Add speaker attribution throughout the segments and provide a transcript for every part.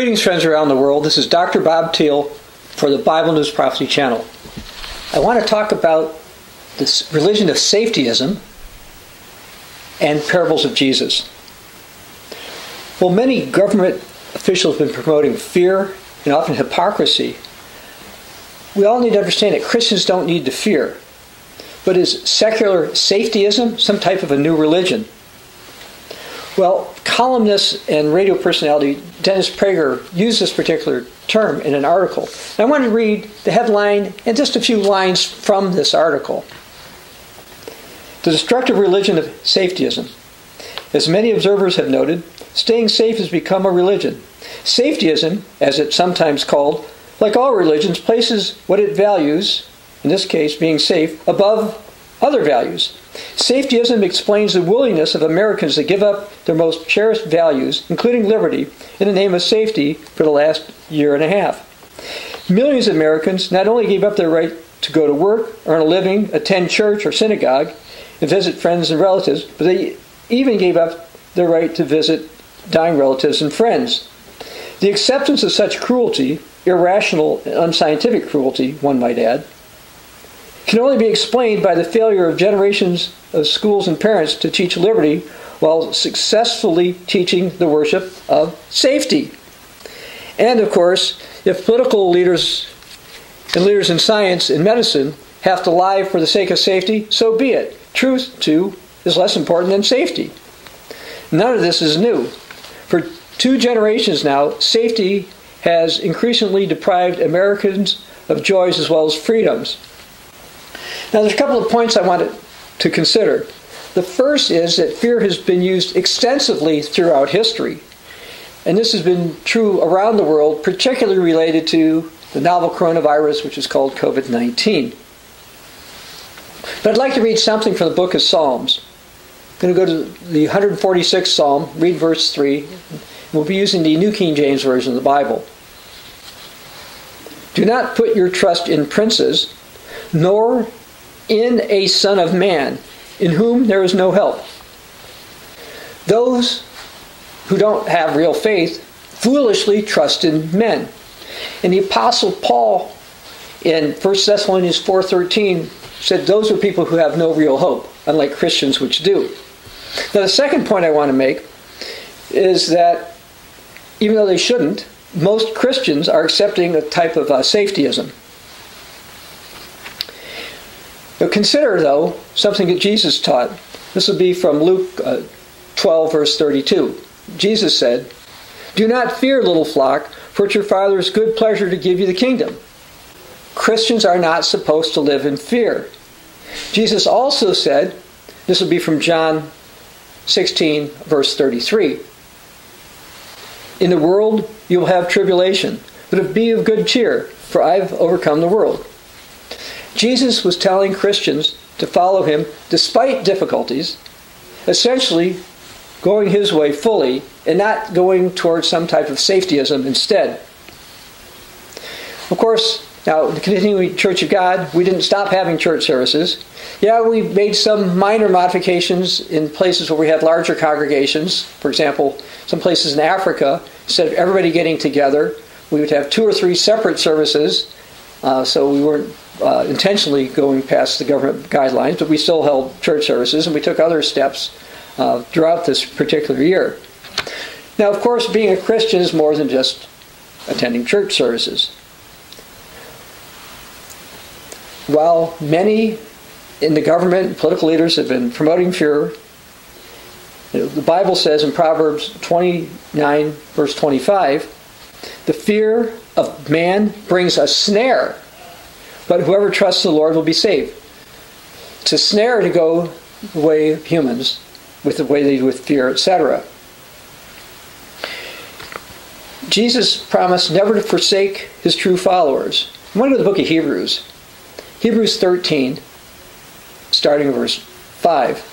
Speaker 1: Greetings, friends around the world. This is Dr. Bob Thiel for the Bible News Prophecy Channel. I want to talk about this religion of safetyism and parables of Jesus. Well, many government officials have been promoting fear and often hypocrisy. We all need to understand that Christians don't need to fear. But is secular safetyism some type of a new religion? Well, columnist and radio personality Dennis Prager used this particular term in an article. And I want to read the headline and just a few lines from this article. The destructive religion of safetyism. As many observers have noted, staying safe has become a religion. Safetyism, as it's sometimes called, like all religions, places what it values, in this case being safe, above other values. Safetyism explains the willingness of Americans to give up their most cherished values, including liberty, in the name of safety for the last year and a half. Millions of Americans not only gave up their right to go to work, earn a living, attend church or synagogue, and visit friends and relatives, but they even gave up their right to visit dying relatives and friends. The acceptance of such cruelty, irrational and unscientific cruelty, one might add, can only be explained by the failure of generations of schools and parents to teach liberty while successfully teaching the worship of safety. And of course, if political leaders and leaders in science and medicine have to lie for the sake of safety, so be it. Truth, too, is less important than safety. None of this is new. For two generations now, safety has increasingly deprived Americans of joys as well as freedoms. Now, there's a couple of points I wanted to consider. The first is that fear has been used extensively throughout history. And this has been true around the world, particularly related to the novel coronavirus, which is called COVID 19. But I'd like to read something from the book of Psalms. I'm going to go to the 146th Psalm, read verse 3. We'll be using the New King James Version of the Bible. Do not put your trust in princes, nor in a Son of Man, in whom there is no help. Those who don't have real faith foolishly trust in men. And the apostle Paul in 1 Thessalonians 4:13 said those are people who have no real hope, unlike Christians which do. Now the second point I want to make is that even though they shouldn't, most Christians are accepting a type of uh, safetyism. Now consider, though, something that Jesus taught. This will be from Luke uh, 12, verse 32. Jesus said, Do not fear, little flock, for it's your Father's good pleasure to give you the kingdom. Christians are not supposed to live in fear. Jesus also said, this will be from John 16, verse 33. In the world you will have tribulation, but be of good cheer, for I've overcome the world. Jesus was telling Christians to follow him despite difficulties, essentially going his way fully and not going towards some type of safetyism instead. Of course, now, the continuing Church of God, we didn't stop having church services. Yeah, we made some minor modifications in places where we had larger congregations. For example, some places in Africa, instead of everybody getting together, we would have two or three separate services. Uh, so we weren't uh, intentionally going past the government guidelines, but we still held church services and we took other steps uh, throughout this particular year. Now, of course, being a Christian is more than just attending church services. While many in the government and political leaders have been promoting fear, the Bible says in Proverbs 29, verse 25, the fear of man brings a snare but whoever trusts in the Lord will be saved. It's a snare to go the way of humans, with the way they do with fear, etc. Jesus promised never to forsake his true followers. I want to go to the book of Hebrews. Hebrews 13, starting verse 5.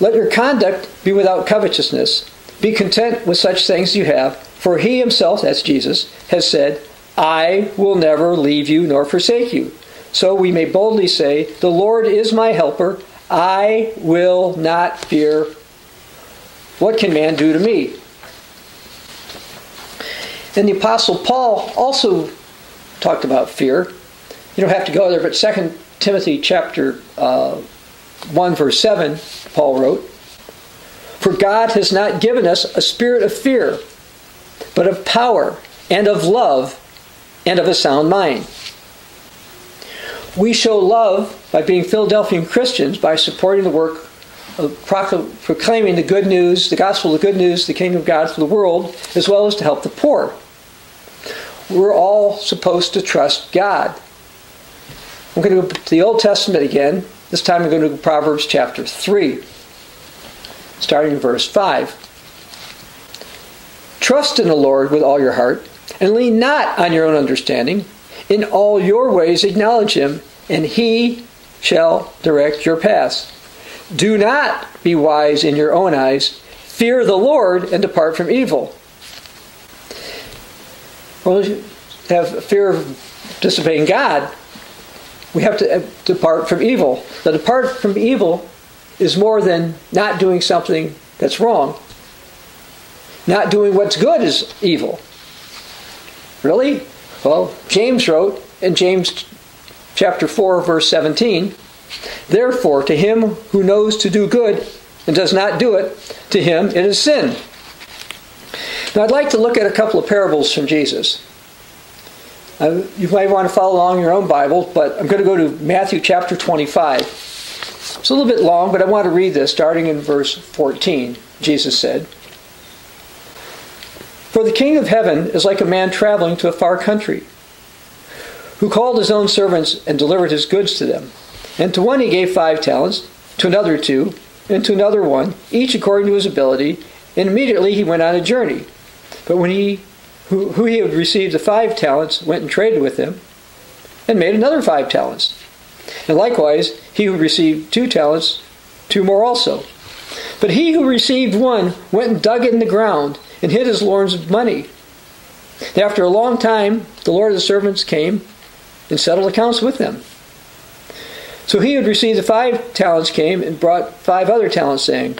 Speaker 1: Let your conduct be without covetousness. Be content with such things you have, for he himself, that's Jesus, has said, I will never leave you nor forsake you. So we may boldly say, The Lord is my helper. I will not fear. What can man do to me? And the Apostle Paul also talked about fear. You don't have to go there, but 2 Timothy chapter uh, 1, verse 7, Paul wrote, For God has not given us a spirit of fear, but of power and of love and of a sound mind. We show love by being Philadelphian Christians by supporting the work of proclaiming the good news, the gospel, the good news, the kingdom of God to the world, as well as to help the poor. We're all supposed to trust God. I'm going to go to the Old Testament again. This time I'm going to Proverbs chapter 3, starting in verse 5. Trust in the Lord with all your heart, and lean not on your own understanding. In all your ways acknowledge him, and he shall direct your paths. Do not be wise in your own eyes. Fear the Lord and depart from evil. Well, have fear of disobeying God. We have to uh, depart from evil. The depart from evil is more than not doing something that's wrong. Not doing what's good is evil. Really? Well, James wrote in James chapter 4, verse 17 Therefore, to him who knows to do good and does not do it, to him it is sin. Now, I'd like to look at a couple of parables from Jesus. Uh, you might want to follow along in your own Bible, but I'm going to go to Matthew chapter 25. It's a little bit long, but I want to read this starting in verse 14. Jesus said, For the kingdom of heaven is like a man traveling to a far country, who called his own servants and delivered his goods to them. And to one he gave five talents, to another two, and to another one, each according to his ability, and immediately he went on a journey. But when he who, who he had received the five talents went and traded with him, and made another five talents. And likewise, he who received two talents, two more also. But he who received one went and dug it in the ground, and hid his lord's money. After a long time, the Lord of the servants came and settled accounts with them. So he who had received the five talents came and brought five other talents, saying,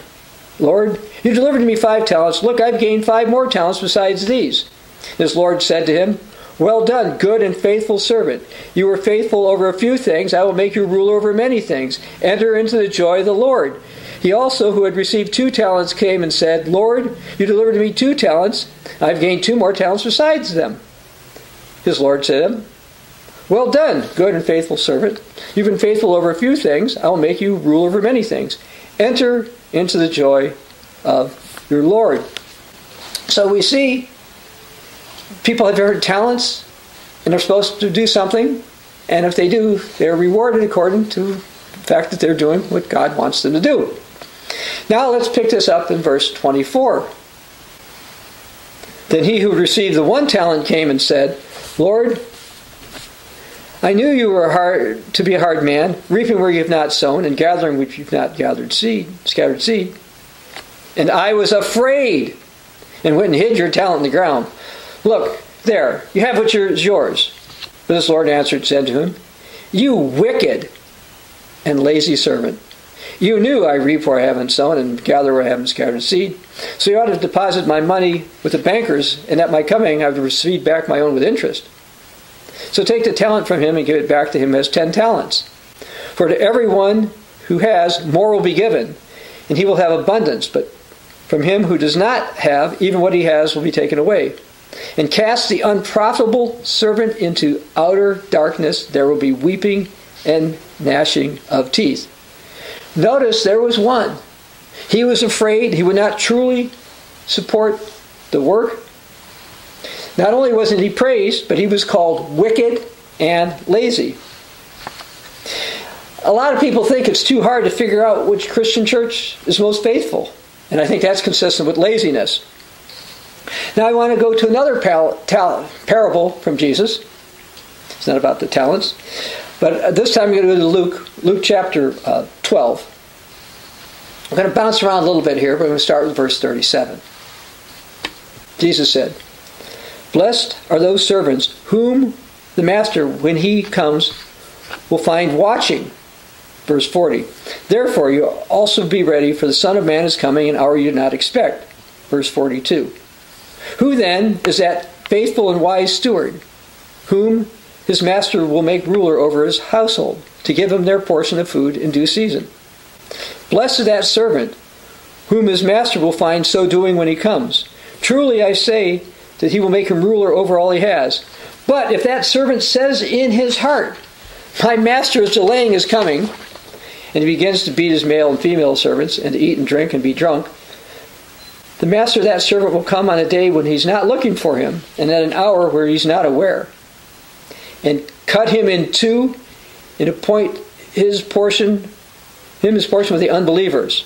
Speaker 1: Lord, you delivered to me five talents. Look, I've gained five more talents besides these. His Lord said to him, Well done, good and faithful servant. You were faithful over a few things. I will make you ruler over many things. Enter into the joy of the Lord. He also, who had received two talents, came and said, Lord, you delivered to me two talents. I've gained two more talents besides them. His Lord said to him, well done, good and faithful servant. You've been faithful over a few things. I will make you rule over many things. Enter into the joy of your Lord. So we see people have different talents and they're supposed to do something. And if they do, they're rewarded according to the fact that they're doing what God wants them to do. Now let's pick this up in verse 24. Then he who received the one talent came and said, Lord, I knew you were hard to be a hard man, reaping where you have not sown, and gathering which you've not gathered seed, scattered seed. And I was afraid, and went and hid your talent in the ground. Look, there, you have what is yours. But this Lord answered and said to him, You wicked and lazy servant. You knew I reap where I haven't sown and gather where I haven't scattered seed. So you ought to deposit my money with the bankers, and at my coming I would receive back my own with interest. So take the talent from him and give it back to him as ten talents. For to everyone who has, more will be given, and he will have abundance. But from him who does not have, even what he has will be taken away. And cast the unprofitable servant into outer darkness. There will be weeping and gnashing of teeth. Notice there was one. He was afraid he would not truly support the work not only wasn't he praised, but he was called wicked and lazy. A lot of people think it's too hard to figure out which Christian church is most faithful, and I think that's consistent with laziness. Now I want to go to another parable from Jesus. It's not about the talents, but this time I'm going to go to Luke, Luke chapter uh, 12. I'm going to bounce around a little bit here, but I'm going to start with verse 37. Jesus said, Blessed are those servants whom the master, when he comes, will find watching. Verse 40. Therefore, you also be ready, for the Son of Man is coming, an hour you do not expect. Verse 42. Who then is that faithful and wise steward, whom his master will make ruler over his household, to give him their portion of food in due season. Blessed is that servant, whom his master will find so doing when he comes. Truly I say that he will make him ruler over all he has. But if that servant says in his heart, My master is delaying his coming, and he begins to beat his male and female servants, and to eat and drink and be drunk, the master of that servant will come on a day when he's not looking for him, and at an hour where he's not aware, and cut him in two, and appoint his portion, him his portion with the unbelievers.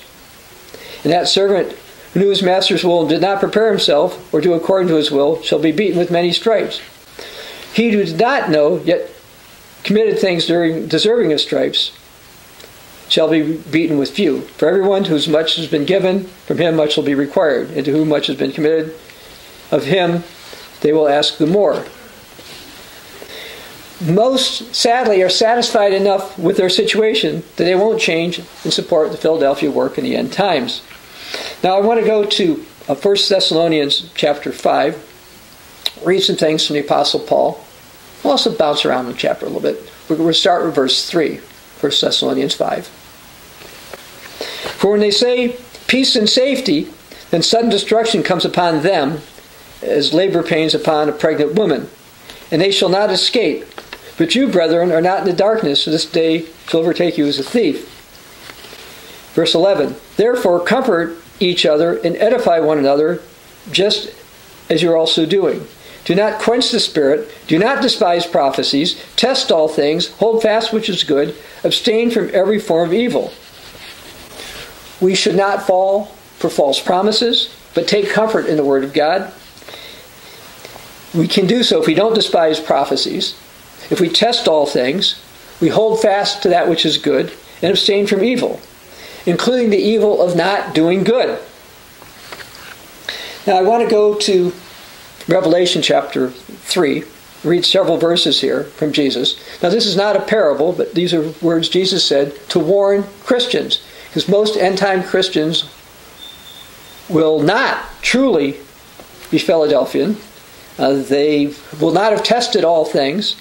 Speaker 1: And that servant who knew his master's will and did not prepare himself or do according to his will shall be beaten with many stripes. He who did not know, yet committed things during, deserving of stripes, shall be beaten with few. For everyone whose much has been given, from him much will be required, and to whom much has been committed, of him they will ask the more. Most, sadly, are satisfied enough with their situation that they won't change and support the Philadelphia work in the end times. Now, I want to go to 1 uh, Thessalonians chapter 5, read some things from the Apostle Paul. We'll also bounce around the chapter a little bit. To start with verse 3, 1 Thessalonians 5. For when they say peace and safety, then sudden destruction comes upon them as labor pains upon a pregnant woman, and they shall not escape. But you, brethren, are not in the darkness, so this day shall overtake you as a thief. Verse 11 Therefore, comfort each other and edify one another, just as you're also doing. Do not quench the spirit. Do not despise prophecies. Test all things. Hold fast which is good. Abstain from every form of evil. We should not fall for false promises, but take comfort in the Word of God. We can do so if we don't despise prophecies, if we test all things, we hold fast to that which is good, and abstain from evil, including the evil of not doing good. Now I want to go to Revelation chapter 3, read several verses here from Jesus. Now, this is not a parable, but these are words Jesus said to warn Christians, because most end time Christians will not truly be Philadelphian. Uh, they will not have tested all things,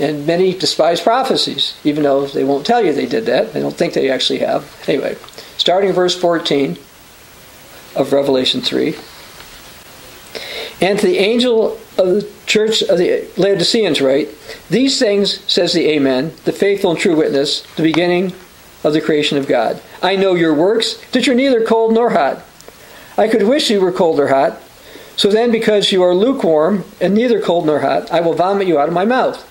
Speaker 1: and many despise prophecies, even though they won't tell you they did that. They don't think they actually have. Anyway, starting verse 14 of Revelation 3. And to the angel of the church of the Laodiceans write, These things, says the Amen, the faithful and true witness, the beginning of the creation of God. I know your works, that you're neither cold nor hot. I could wish you were cold or hot. So then, because you are lukewarm and neither cold nor hot, I will vomit you out of my mouth.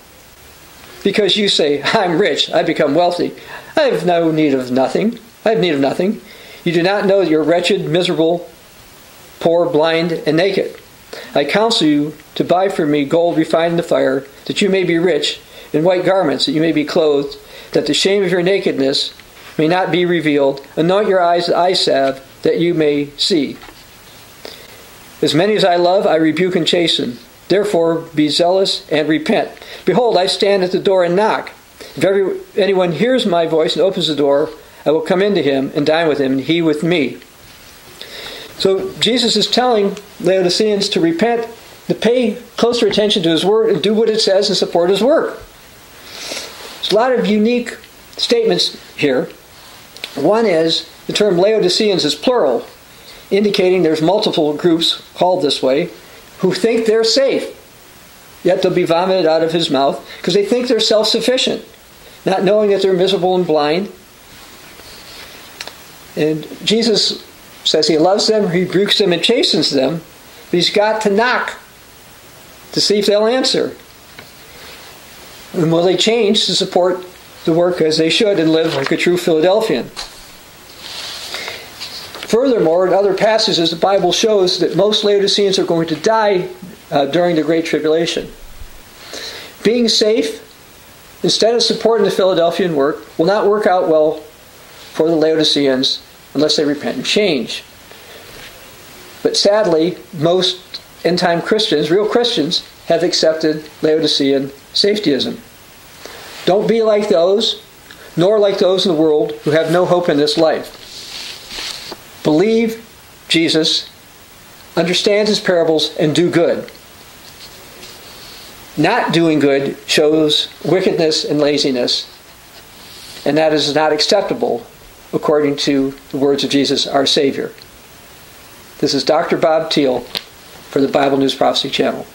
Speaker 1: Because you say, I'm rich, I become wealthy. I have no need of nothing. I have need of nothing. You do not know that you're wretched, miserable, poor, blind, and naked. I counsel you to buy from me gold refined in the fire, that you may be rich, and white garments, that you may be clothed, that the shame of your nakedness may not be revealed. Anoint your eyes with eye salve, that you may see. As many as I love, I rebuke and chasten. Therefore, be zealous and repent. Behold, I stand at the door and knock. If every, anyone hears my voice and opens the door, I will come into him and dine with him, and he with me. So Jesus is telling Laodiceans to repent, to pay closer attention to his word, and do what it says and support his work. There's a lot of unique statements here. One is the term Laodiceans is plural, indicating there's multiple groups called this way who think they're safe, yet they'll be vomited out of his mouth because they think they're self sufficient, not knowing that they're miserable and blind. And Jesus says he loves them, rebukes them, and chastens them, but he's got to knock to see if they'll answer. And will they change to support the work as they should and live like a true Philadelphian? Furthermore, in other passages, the Bible shows that most Laodiceans are going to die uh, during the Great Tribulation. Being safe, instead of supporting the Philadelphian work, will not work out well for the Laodiceans unless they repent and change. But sadly, most end time Christians, real Christians, have accepted Laodicean safetyism. Don't be like those, nor like those in the world who have no hope in this life. Believe Jesus, understand his parables, and do good. not doing good shows wickedness and laziness, and that is not acceptable according to the words of Jesus, our Savior. This is Dr. Bob Thiel for the Bible News Prophecy Channel.